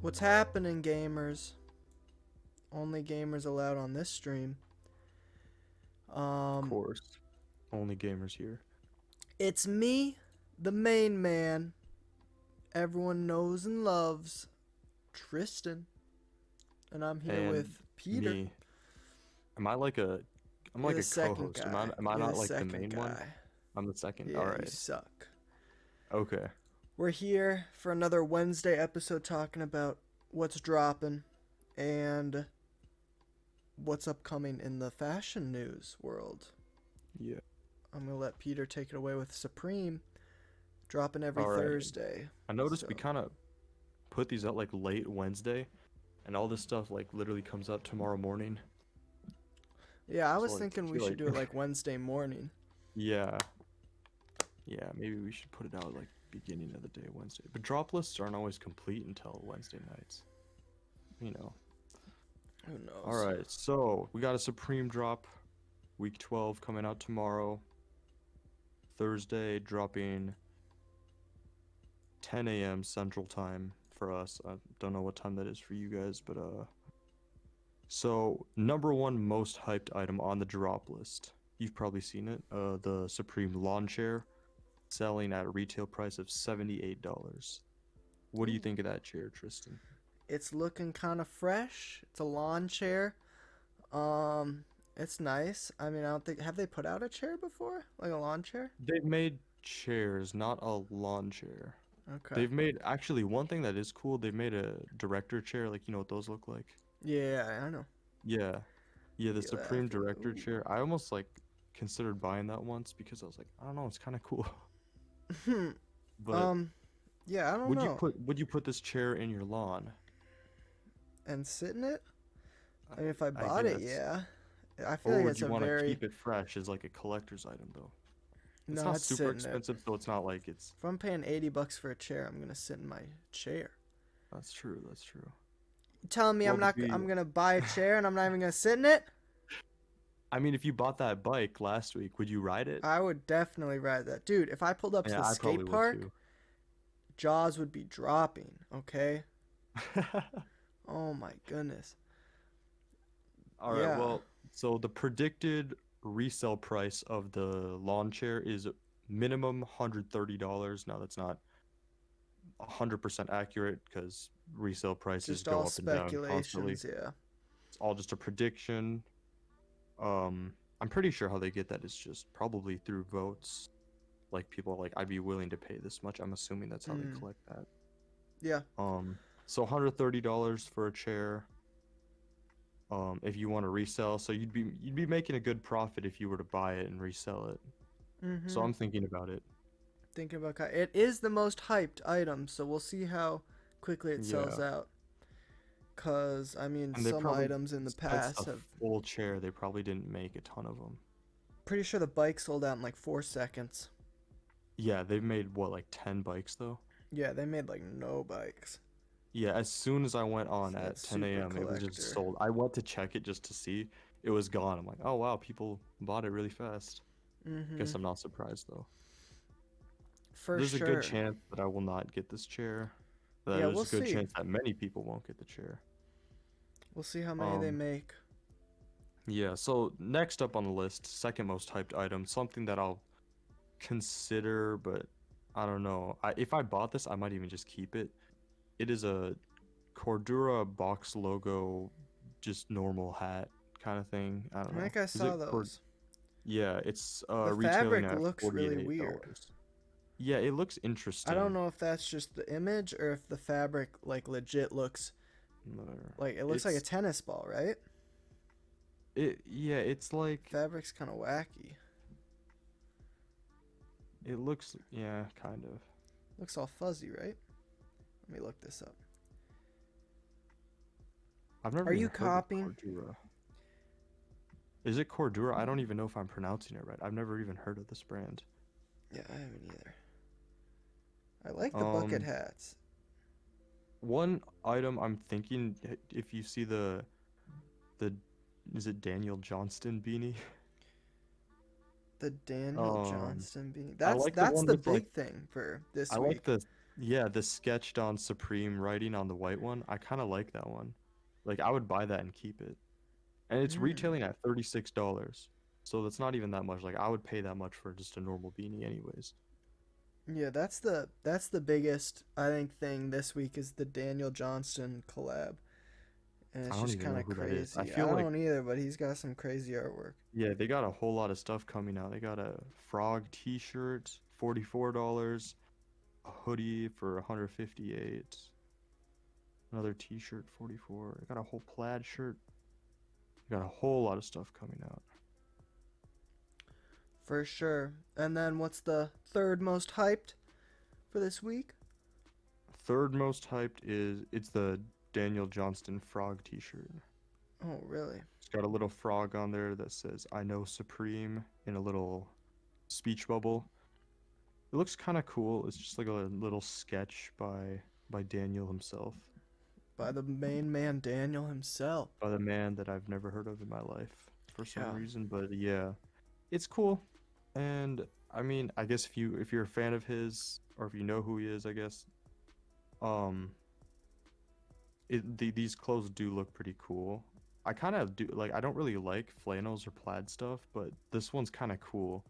What's happening, gamers? Only gamers allowed on this stream. Um, Of course. Only gamers here. it's me, the main man. Everyone knows and loves Tristan, and I'm here And with Peter. Me. Am I like a I'm You're like a co-host. guy. Am I, am I not like the main one? I'm the second. Yeah, All you suck. Okay. We're here for another Wednesday episode talking about what's dropping and what's upcoming in the fashion news world. Yeah. I'm gonna let Peter take it away with Supreme, dropping every Alright. Thursday. I noticed we kind of put these out like late Wednesday, and all this stuff like literally comes out tomorrow morning. Yeah, I So, was like, thinking we should do it like Wednesday morning. Yeah. Yeah, maybe we should put it out like beginning of the day Wednesday. But drop lists aren't always complete until Wednesday nights. You know. Who knows? All right, so we got a Supreme drop, week 12 coming out tomorrow. Thursday dropping 10 a.m. Central Time for us. I don't know what time that is for you guys, but uh. So number one most hyped item on the drop list. You've probably seen it. Uh, the Supreme lawn chair, selling at a retail price of seventy-eight dollars. What do you think of that chair, Tristan? It's looking kind of fresh. It's a lawn chair. Um, it's nice. I mean, I don't think have they put out a chair before, like a lawn chair. They've made chairs, not a lawn chair. Okay. They've made actually one thing that is cool. They've made a director chair, like you know what those look like. Yeah, I know. Yeah, yeah, the Yeah, Supreme director ooh. chair. I almost like considered buying that once because I was like, I don't know, it's kind of cool. Hmm. But um, yeah, I don't would know. Would you put would you put this chair in your lawn? and sit in it? I- I mean, if I I bought it, yeah. I feel Or like would it's you a want to keep it fresh as like a collector's item though? It's no. not super sit in it. expensive, so it's not like it's. If I'm paying eighty bucks for a chair, I'm gonna sit in my chair. That's true. That's true. You telling me I'm not? g- I'm gonna buy a chair and I'm not even gonna sit in it? I mean, if you bought that bike last week, would you ride it? I would definitely ride that, dude. If I pulled up to yeah, the I skate park, jaws would be dropping. Okay. Oh my goodness. All right. Yeah. Well, so the predicted resale price of the lawn chair is minimum hundred thirty dollars. Now that's not hundred percent accurate because resale prices Just go up and down constantly. Yeah. It's all just a prediction. Um, I'm pretty sure how they get that is just probably through votes. Like people are like, I'd be willing to pay this much. I'm assuming that's how Mm. they collect that. Yeah. Um, so hundred thirty dollars for a chair. Um, if you want to resell, so you'd be you'd be making a good profit if you were to buy it and resell it. Mm-hmm. So I'm thinking about it. thinking about it is the most hyped item, so we'll see how quickly it sells Yeah. out. Cause I mean, And some items in the past have. full chair, they probably didn't make a ton of them. Pretty sure the bike sold out in like four seconds. Yeah, they've made what like ten bikes though. Yeah, they made like no bikes. Yeah, as soon as I went on So at 10 a.m., it was just sold. I went to check it just to see. It was gone. I'm like, oh wow, people bought it really fast. Mm-hmm. Guess I'm not surprised though. For There's sure. a good chance that I will not get this chair. That Yeah, there's we'll a good see. chance that many people won't get the chair. We'll see how many they Um, make. Yeah, so next up on the list, second most hyped item, something that I'll consider, but I don't know. I, if I bought this, I might even just keep it. It is a Cordura box logo, just normal hat kind of thing. I don't I know. think I Is saw Cord- those. yeah, it's uh, The retailing fabric at looks really weird. $48. Yeah, it looks interesting. I don't know if that's just the image or if the fabric like legit looks Whatever. like it looks like a tennis ball, right? It yeah, it's like Fabric's kind of wacky. it looks yeah, kind of. Looks all fuzzy, right? Let me look this up. I've never Are you copying? Cordura. Is it Cordura? I don't even know if I'm pronouncing it right. I've never even heard of this brand. Yeah, I haven't either. I like the bucket Um, hats. One item I'm thinking if you see the the is it Daniel Johnston beanie? The Daniel um, Johnston beanie. That's like that's one the big like- thing for this I week. like the Yeah, the sketched on Supreme writing on the white one. I kind of like that one. Like I would buy that and keep it. And it's Mm. retailing at $36. So that's not even that much. Like I would pay that much for just a normal beanie anyways. Yeah, that's the that's the biggest I think thing this week is the Daniel Johnston collab. And it's I just kind of who that is. crazy. I I, feel like- don't either, but he's got some crazy artwork. Yeah, they got a whole lot of stuff coming out. They got a frog t-shirt, $44, a hoodie for 158. Another t-shirt 44. They got a whole plaid shirt. They got a whole lot of stuff coming out. For sure. And then what's the third most hyped for this week? Third most hyped is it's the Daniel Johnston frog t-shirt. Oh, really? It's got a little frog on there that says "I know Supreme" in a little speech bubble. It looks kind of cool. It's just like a little sketch by by Daniel himself, By the main man Daniel himself. by the man that I've never heard of in my life for some Yeah. reason. But yeah, it's cool. And I mean, I guess if you if you're a fan of his or if you know who he is, I guess, um, it the, these clothes do look pretty cool. I kind of do like I don't really like flannels or plaid stuff, but this one's kind of cool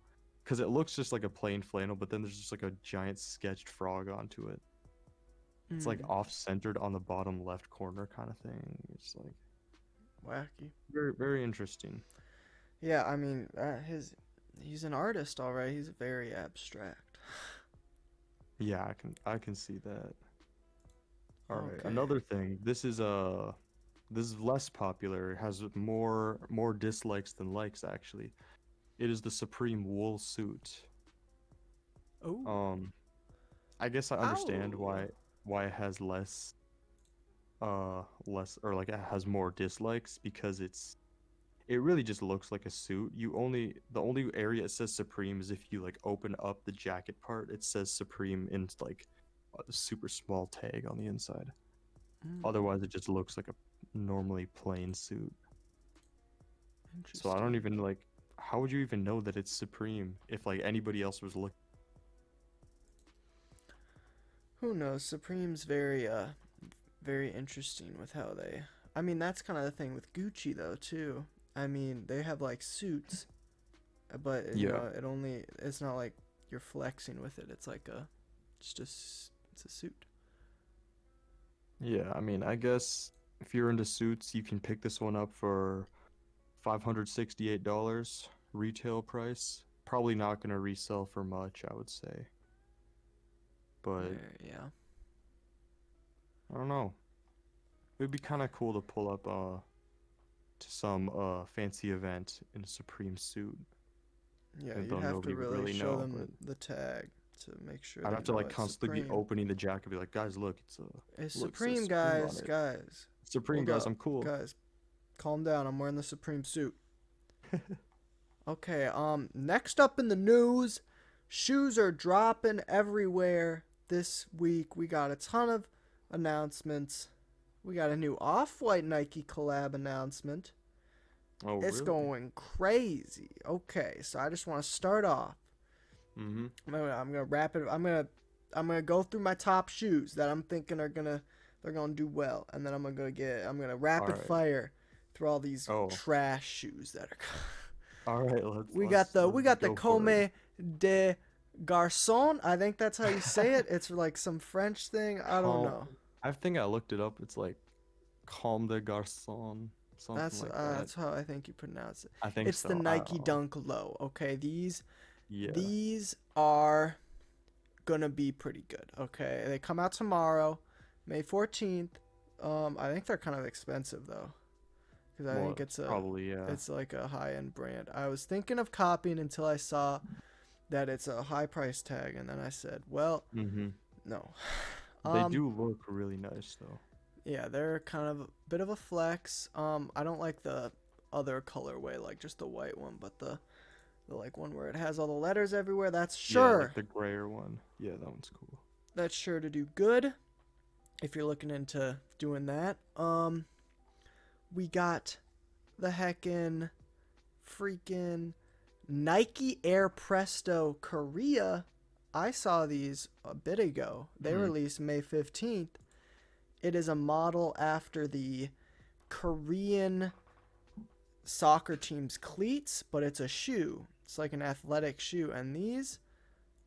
because it looks just like a plain flannel, but then there's just like a giant sketched frog onto it. It's like Mm, off centered on the bottom left corner kind of thing. It's like wacky. very very interesting. Yeah, I mean, uh, his he's an artist, all right. He's very abstract. Yeah, I can I can see that. All right, Okay. another thing. This is uh this is less popular. It has more more dislikes than likes actually. It is the Supreme wool suit. Oh. Um I guess I understand Ow. why why it has less uh less or like it has more dislikes because it's it really just looks like a suit. You only the only area it says Supreme is if you like open up the jacket part, it says Supreme in like a super small tag on the inside. Mm, Otherwise, it just looks like a normally plain suit. So I don't even like. How would you even know that it's Supreme if like anybody else was looking? Who knows? Supreme's very uh very interesting with how they I mean that's kind of the thing with Gucci though too. I mean, they have like suits uh, but you Yeah. know, it only it's not like you're flexing with it. It's like a just a it's a suit. Yeah, I mean, I guess if you're into suits, you can pick this one up for five hundred sixty-eight dollars retail price. Probably not gonna resell for much, I would say. But Uh, yeah. I don't know. It would be kind of cool to pull up uh to some uh fancy event in a Supreme suit. Yeah, And you'd have to really, really show know, them the tag to make sure. I'd have to like constantly be opening the jacket and be like, guys, look, it's a It's look, Supreme, Supreme guys, it." guys, Supreme guys. I'm cool. guys. Calm down. I'm wearing the Supreme suit. Okay, um next up in the news, shoes are dropping everywhere this week. We got a ton of announcements. We got a new Off-White Nike collab announcement. Oh, it's really? going crazy. Okay, so I just want to start off. Mm-hmm. I'm gonna, I'm gonna wrap it. I'm gonna I'm gonna go through my top shoes that I'm thinking are gonna they're gonna do well, and then I'm gonna get I'm gonna rapid Alright. fire through all these Oh. trash shoes that are. All right, let's. we let's- got the we got the go it. de Garçon. I think that's how you say it. It's like some French thing. I don't Com- know. I think I looked it up. It's like Comme de Garçon, something That's like uh, that. that's how I think you pronounce it. I think It's so. the Nike. Dunk Low. Okay, these Yeah. These are gonna be pretty good. Okay, they come out tomorrow, May fourteenth. Um, I think they're kind of expensive though, because I Well, think it's a probably yeah. it's like a high end brand. I was thinking of copying until I saw that it's a high price tag, and then I said, well, mm-hmm. no. They Um, do look really nice though. Yeah, they're kind of a bit of a flex. Um, I don't like the other colorway, like just the white one, but the the like one where it has all the letters everywhere. That's sure. Yeah, like the grayer one. Yeah, that one's cool. that's sure to do good if you're looking into doing that. Um, we got the heckin' freaking Nike Air Presto Korea I saw these a bit ago. They Mhm. released May 15th. It is a model after the Korean soccer team's cleats, but it's a shoe. It's like an athletic shoe. And these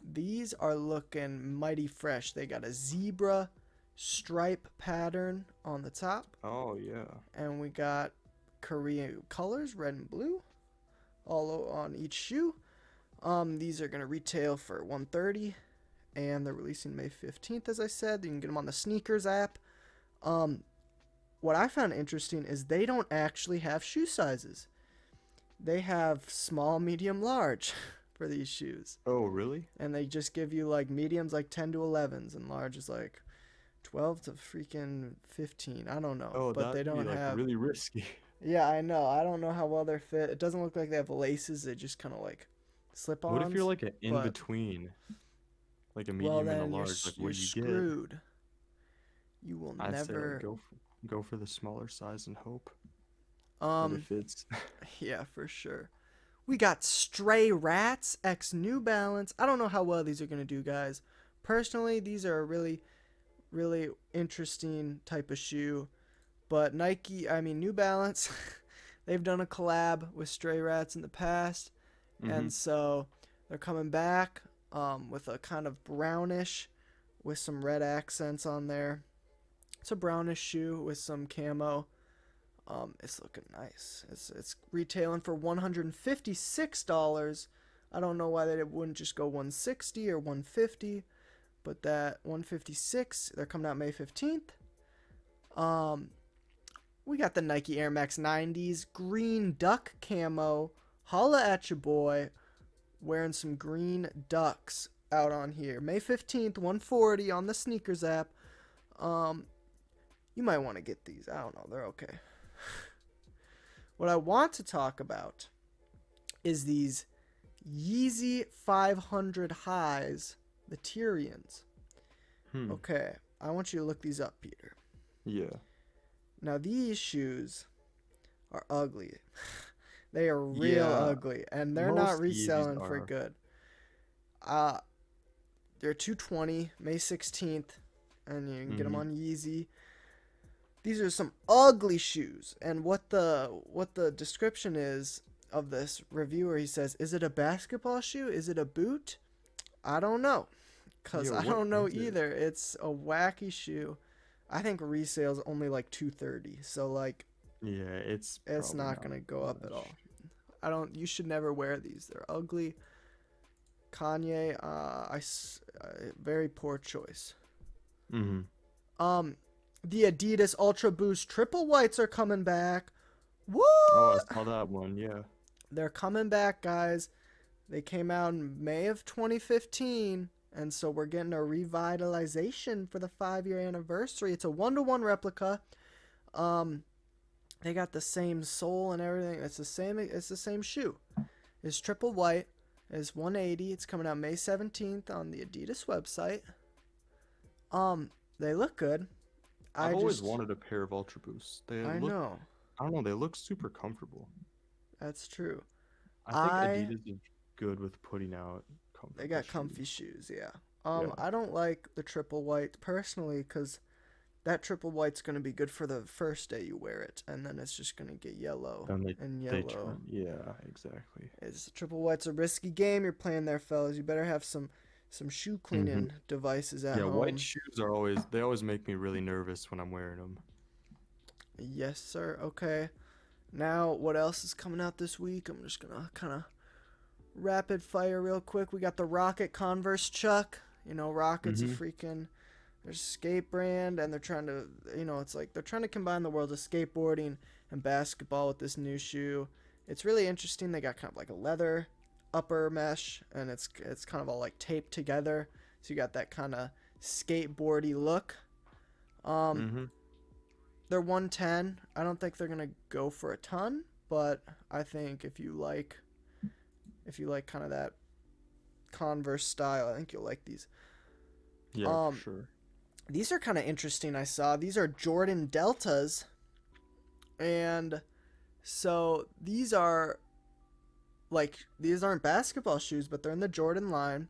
these are looking mighty fresh. They got a zebra stripe pattern on the top Oh yeah. and we got Korean colors, red and blue, all on each shoe. Um, these are gonna retail for 130, and they're releasing May 15th, as I said. You can get them on the sneakers app. Um, what I found interesting is they don't actually have shoe sizes. They have small, medium, large for these shoes, Oh really? and they just give you like mediums like 10 to 11s, and large is like 12 to freaking 15. I don't know, Oh, but they don't like have. really risky. Yeah, I know. I don't know how well they're fit. It doesn't look like they have laces. They just kind of like slip on. What if you're like an in between, like a well, medium then and a large? Like you're what you get? screwed. You will I'd say never. like, go for, go for the smaller size and hope um. it fits. Yeah, for sure. We got Stray Rats X New Balance. I don't know how well these are gonna do, guys. Personally, these are a really, really interesting type of shoe. But Nike, I mean New Balance, they've done a collab with Stray Rats in the past. Mhm. and so they're coming back um, with a kind of brownish with some red accents on there. It's a brownish shoe with some camo. Um, it's looking nice. It's, it's retailing for $156 i don't know why they wouldn't just go 160 or 150 but that 156 they're coming out may 15th um, we got the nike air max 90s green duck camo holla at your boy wearing some green ducks out on here. May 15th, 140 on the sneakers app. Um you might want to get these. I don't know, they're okay. what I want to talk about is these Yeezy 500 highs, the Tyrians. Hmm. Okay, I want you to look these up, Peter. Yeah. Now these shoes are ugly. they are real Yeah, ugly, and they're not reselling for good. Uh they're 220 May 16th, and you can get them on Yeezy. These are some ugly shoes, and what the what the description is of this reviewer, he says, "Is it a basketball shoe? Is it a boot? I don't know, cause Yeah, I don't know is it? either. It's a wacky shoe. I think resale's only like 230, so like Yeah, it's it's probably not gonna go up at all. I don't. You should never wear these. They're ugly. Kanye, uh, I uh, very poor choice. Mm-hmm. Um, the Adidas Ultra Boost Triple Whites are coming back. Woo! Oh, I saw that one. Yeah. They're coming back, guys. They came out in May of 2015, and so we're getting a revitalization for the five-year anniversary. It's a one-to-one replica. Um, they got the same sole and everything. It's the same. It's the same shoe. It's triple white. It's 180. It's coming out May 17th on the Adidas website. Um, they look good. I I've always just, wanted a pair of Ultra Boosts. They I look. know I don't know. They look super comfortable. that's true. I think I- Adidas is good with putting out. Comfortable They got shoes. comfy shoes, yeah. Um, Yeah. I don't like the triple white personally because that triple white's gonna be good for the first day you wear it, and then it's just gonna get yellow And they and yellow. turn. Yeah, exactly. It's triple white's a risky game you're playing there, fellas. You better have some some shoe cleaning devices at Mm-hmm. yeah, white shoes are always. They always make me really nervous when I'm wearing them. Yes, sir. Okay. Now, what else is coming out this week? I'm just gonna kind of rapid fire real quick. We got the Rokit Converse Chuck. You know, Rokit's Mhm. a freaking their skate brand, and they're trying to, you know, it's like they're trying to combine the world of skateboarding and basketball with this new shoe. It's really interesting. They got kind of like a leather upper mesh, and it's it's kind of all like taped together, so you got that kind of skateboardy look. Um, mm-hmm. they're 110 i don't think they're gonna go for a ton but i think if you like if you like kind of that converse style i think you'll like these Yeah, um, sure. These are kind of interesting i saw these are jordan deltas and so these are like these aren't basketball shoes but they're in the jordan line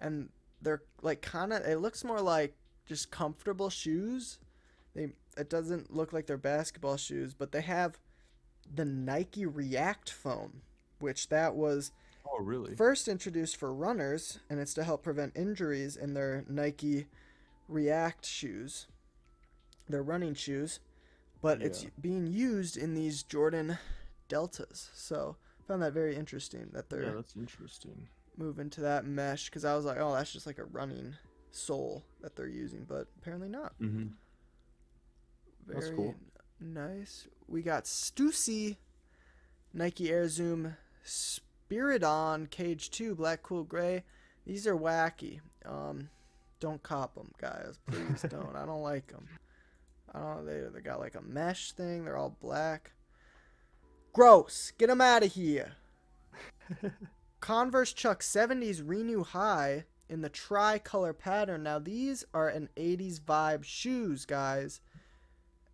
and they're like kind of. It looks more like just comfortable shoes. They it doesn't look like they're basketball shoes, but they have the Nike React foam, which that was Oh, really? first introduced for runners, and it's to help prevent injuries in their Nike React shoes, They're running shoes. But it's being used in these Jordan Deltas. So found that very interesting that they're Yeah, that's interesting. moving to that mesh because I was like, oh, that's just like a running sole that they're using, but apparently not. Mm-hmm. Very That's cool. nice. We got Stussy, Nike Air Zoom Spiridon Cage 2 Black Cool Gray. These are wacky. Um, don't cop them, guys. Please don't. I don't like them. I don't. They they got like a mesh thing. They're all black. Gross. Get them out of here. Converse Chuck 70s Renew High in the tricolor pattern. Now these are an 80s vibe shoes, guys.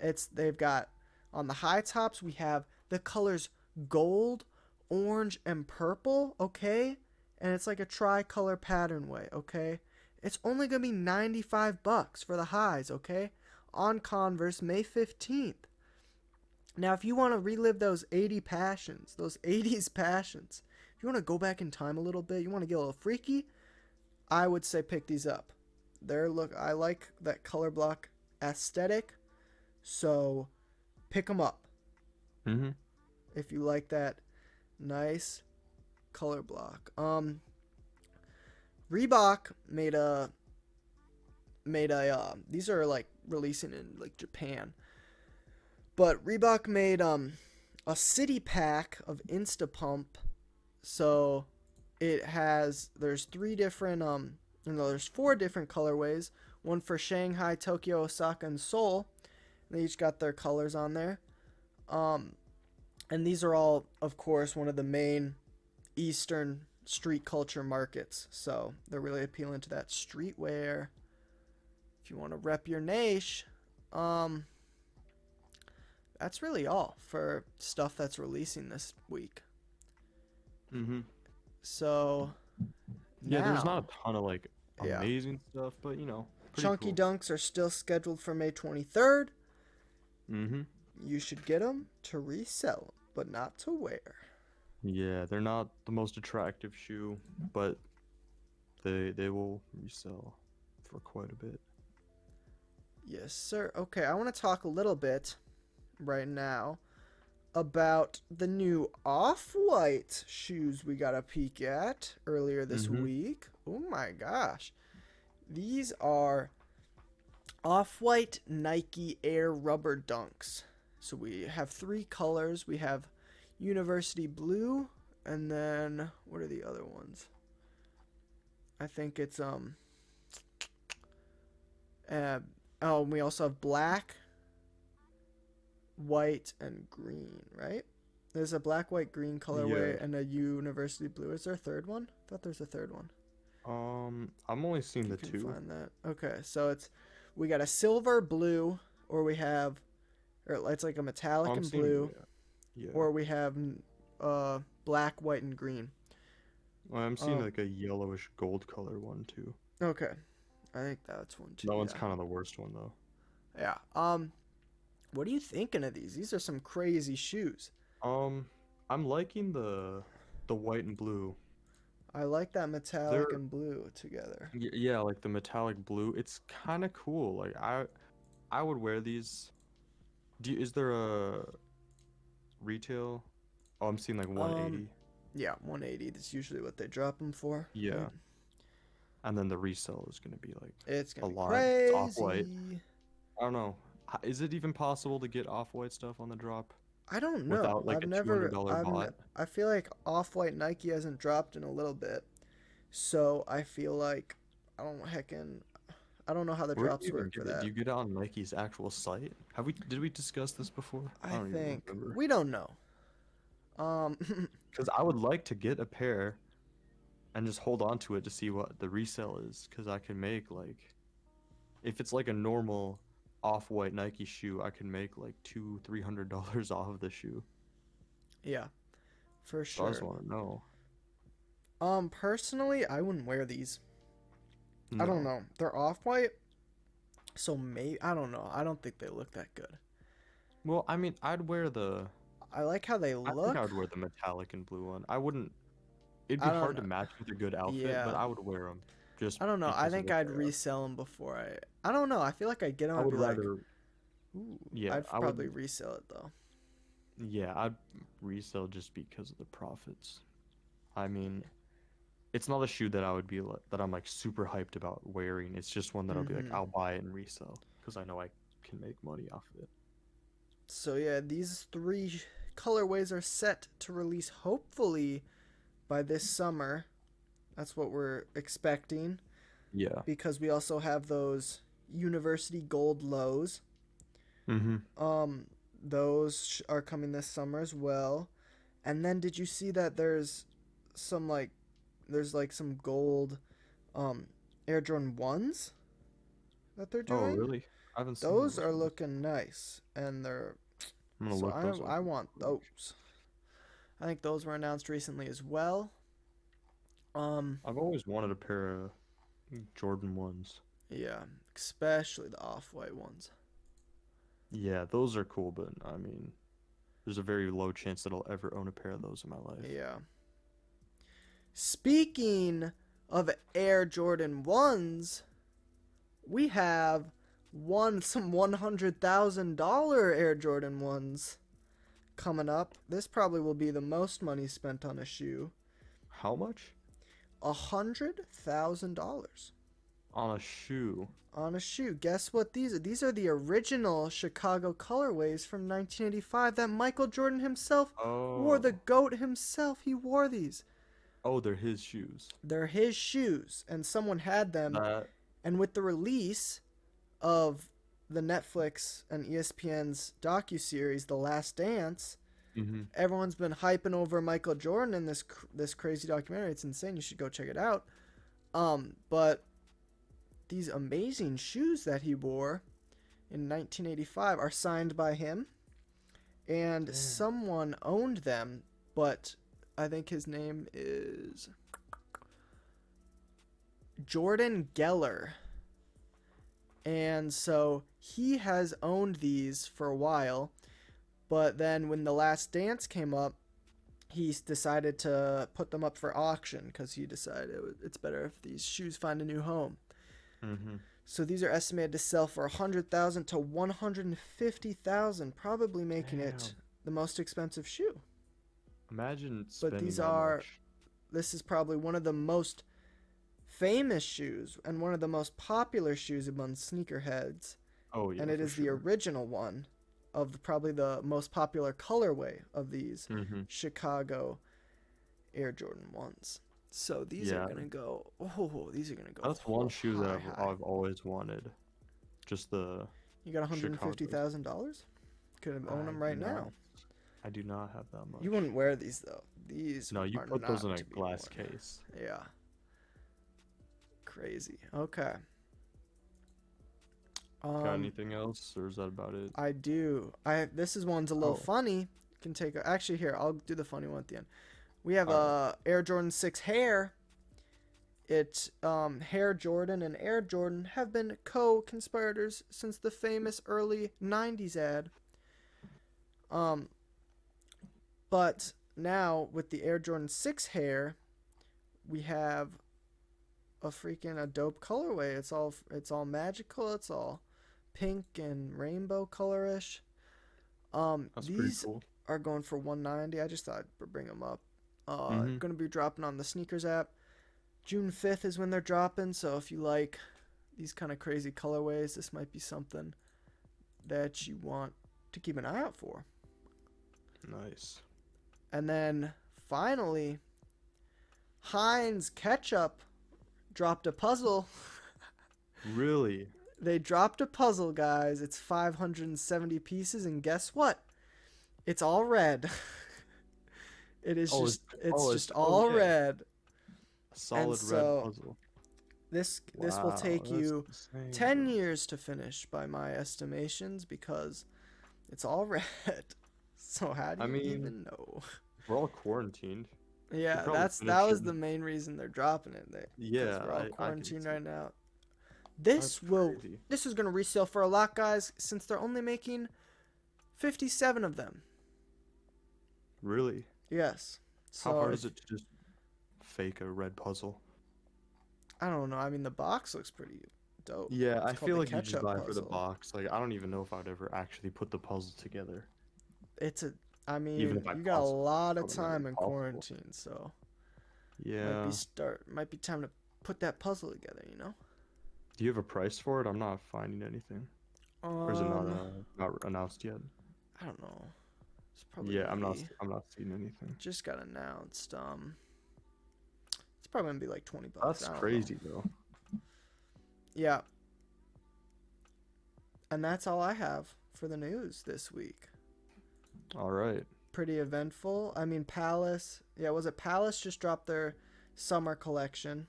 It's they've got on the high tops we have the colors gold, orange, and purple, okay? And it's like a tricolor pattern way, okay? It's only gonna be 95 bucks for the highs, okay? On Converse, May 15th. Now, if you want to relive those 80 passions, those 80s passions, if you want to go back in time a little bit, you want to get a little freaky, I would say pick these up. They're look, I like that color block aesthetic, so pick them up Mm-hmm. if you like that nice color block. Um, Reebok made a made a uh, these are like releasing in like Japan, but Reebok made um a city pack of Instapump, so it has there's three different um no there's four different colorways one for Shanghai, Tokyo, Osaka, and Seoul. They each got their colors on there. Um, and these are all, of course, one of the main Eastern street culture markets. So they're really appealing to that streetwear. If you want to rep your niche, um, that's really all for stuff that's releasing this week. Mm-hmm. So Yeah, there's not a ton of like Yeah. amazing stuff, but you know, Chunky cool. Dunks are still scheduled for May 23rd. Mm-hmm. You should get them to resell but not to wear. Yeah, they're not the most attractive shoe, but they they will resell for quite a bit. Yes, sir. Okay, I want to talk a little bit right now about the new Off White shoes we got a peek at earlier this Mhm. week. Oh my gosh. These are Off White Nike Air Rubber Dunks. So we have three colors. We have University Blue, and then what are the other ones? I think it's, um, uh, Oh, and we also have black, white, and green, right? There's a black, white, green colorway Yeah. and a university blue. Is there a third one? I thought there's a third one. Um, I'm only seeing You the can two. find that. Okay, so it's we got a silver blue, or we have, or it's like a metallic I'm and seeing- blue, Yeah. Yeah. or we have uh black, white, and green. Well, I'm seeing um, like a yellowish gold color one too. Okay, I think that's one too. That one's yeah. kind of the worst one though. yeah. Um, what are you thinking of these? These are some crazy shoes. Um, I'm liking the the white and blue. I like that metallic They're- and blue together. Y- yeah, like the metallic blue. It's kind of cool. Like I, I would wear these. Do you, is there a retail? Oh, I'm seeing like um, 180, Yeah, 180. That's usually what they drop them for. Yeah. right? and then the resale is gonna be like It's gonna A be lot. off-white. I don't know. Is it even possible to get off-white stuff on the drop? I don't know. Without, like, I've a never. $200 I've ne- bot? I feel like off-white Nike hasn't dropped in a little bit, so I feel like I don't heckin'. I don't know how the Where drops work for that. Do you get it on Nike's actual site? Have we? Did we discuss this before? I don't think we don't know. Um, Because I would like to get a pair and just hold on to it to see what the resale is. Because I can make like, if it's like a normal off-white Nike shoe, I can make like two, three hundred dollars off of the shoe. yeah, for So I just sure. want to know. Um, personally, I wouldn't wear these. I don't know. They're off white. So maybe I don't know. I don't think they look that good. Well, I mean, I'd wear the. I like how they look. I think I would wear the metallic and blue one. I wouldn't. It'd be hard to match with a good outfit, but I would wear them. Just. I don't know. I think I'd resell them before I. I don't know. I feel like I'd get them. I would be like, rather. Ooh. yeah, I'd I would- probably resell it though. Yeah, I'd resell just because of the profits. I mean, it's not a shoe that I would be like that I'm like super hyped about wearing. It's just one that I'll be like, Mhm. I'll buy it and resell because I know I can make money off of it. So yeah, these three colorways are set to release hopefully by this summer. That's what we're expecting Yeah. because we also have those university gold lows. Mm-hmm. Um, those are coming this summer as well. And then did you see that there's some like there's like some gold um Air Jordan 1s that they're doing. Oh, really? I haven't seen Those are ones. looking nice and they're I'm gonna so look I, those I want those. I think those were announced recently as well. Um, I've always wanted a pair of Jordan ones. yeah, especially the off-white ones. Yeah, those are cool, but I mean, there's a very low chance that I'll ever own a pair of those in my life. Yeah. Speaking of Air Jordan 1s, we have one some $100,000 Air Jordan 1s coming up. This probably will be the most money spent on a shoe. How much? A $100,000 On a shoe. on a shoe. Guess what these are? These are the original Chicago colorways from 1985 that Michael Jordan himself Oh. wore. The oh. GOAT himself, he wore these. Oh, they're his shoes. They're his shoes, and someone had them. That And with the release of the Netflix and ESPN's docu-series The Last Dance, hmm everyone's been hyping over Michael Jordan in this cr- this crazy documentary. It's insane. You should go check it out. Um, but these amazing shoes that he wore in 1985 are signed by him, and Damn. someone owned them, but I think his name is Jordan Geller. And so he has owned these for a while, but then when the last dance came up, he decided to put them up for auction because he decided it's better if these shoes find a new home. hmm So these are estimated to sell for 100,000 to 150,000, probably making it the most expensive shoe. Imagine spending But these are- much. This is probably one of the most famous shoes and one of the most popular shoes among sneakerheads. Oh yeah, and it is is the original one of the, probably the most popular colorway of these Mhm. Chicago Air Jordan ones. So these Yeah. are gonna go. Oh, these are gonna go. That's one ho- shoe that I've. I've always wanted. Just the. You got one hundred Chicago. dollars. Could have owned them right now. I do not have that much. You wouldn't wear these though. These. No, you put those in a glass worn. case. Yeah. Crazy. Okay. Got Um, anything else, or is that about it? I do. I this is one's a little Oh. funny. Can take a, actually here. I'll do the funny one at the end. We have Alright. uh Air Jordan Six Hare. It um Hare Jordan and Air Jordan have been co-conspirators since the famous early '90s ad. Um, but now with the Air Jordan Six Hare, we have a freaking a dope colorway. It's all it's all magical. It's all pink and rainbow colorish. Um, That's these cool. are going for 190. I just thought I'd bring them up. Uh, Mhm. going to be dropping on the sneakers app. June 5th is when they're dropping. So if you like these kind of crazy colorways, this might be something that you want to keep an eye out for. Nice. And then finally, Heinz Ketchup dropped a puzzle. Really? They dropped a puzzle, guys. It's 570 pieces, and guess what? It's all red. it is Oh, just it's oh, it's- just all okay. red. A solid so, red puzzle. This this will take you insane, 10 years to finish by my estimations because it's all red. So how do I you mean- even know? We're all quarantined. Yeah, that's that was the main reason they're dropping it. They, Yeah, we're all I, I quarantined see right now. This will this is gonna resell for a lot, guys, since they're only making fifty-seven of them. Really? Yes. So How hard is it to just fake a red puzzle? I don't know. I mean, the box looks pretty dope. Yeah, I It's called feel like you just buy for the box. Like I don't even know if I'd ever actually put the puzzle together. It's a. I mean, if I you got a lot of time in impossible. quarantine, so yeah, might be start might be time to put that puzzle together. You know. Do you have a price for it? I'm not finding anything. Or is it not Um, uh, not announced yet? I don't know. It's probably. Yeah, I'm not. I'm not seeing anything. Just got announced. Um. It's probably gonna be like twenty bucks. That's I don't know. crazy though. Yeah. And that's all I have for the news this week. All right. Pretty eventful. I mean, Palace. Yeah, was it Palace just dropped their summer collection?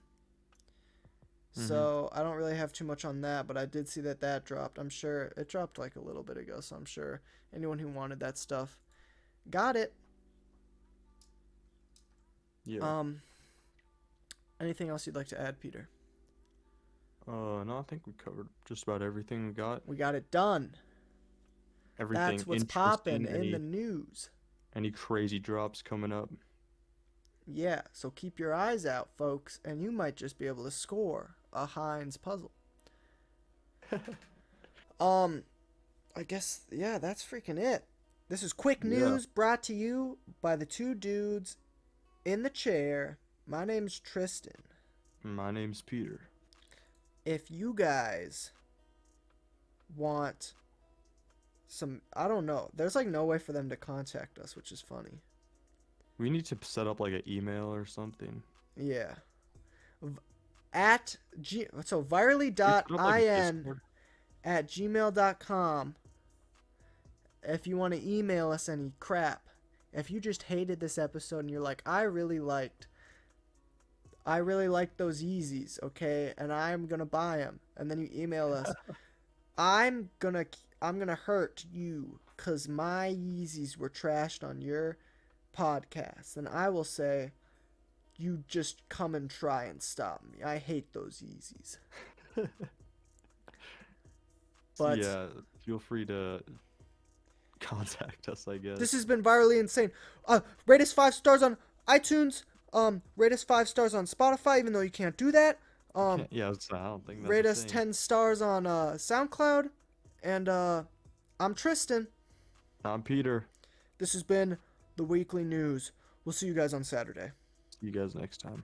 Mhm. So I don't really have too much on that, but I did see that that dropped. I'm sure it dropped like a little bit ago, so I'm sure anyone who wanted that stuff got it. Yeah. Um. Anything else you'd like to add, Peter? uh, no, I think we covered just about everything we got. We got it done. Everything. That's what's popping in any, the news. any crazy drops coming up. Yeah, so keep your eyes out, folks, and you might just be able to score a Heinz puzzle. um, I guess yeah, that's freaking it. This is quick Yeah. news brought to you by the two dudes in the chair. My name's Tristan. My name's Peter. If you guys want some, I don't know. There's like no way for them to contact us, which is funny. We need to set up like an email or something. Yeah. V- At G so virally dot like, in at gmail.com if you want to email us any crap. If you just hated this episode and you're like, I really liked I really liked those Yeezys, okay, and I'm gonna buy them, and then you email us, I'm gonna I'm gonna hurt you because my Yeezys were trashed on your podcast, and I will say, you just come and try and stop me. I hate those Yeezys. But yeah, feel free to contact us. I guess. this has been virally insane. Uh, rate us five stars on iTunes. Um, rate us five stars on Spotify, even though you can't do that. Um, yeah, I don't think that's rate us 10 stars on uh, SoundCloud. And uh, I'm Tristan. I'm Peter. This has been the weekly news. We'll see you guys on Saturday. See you guys next time.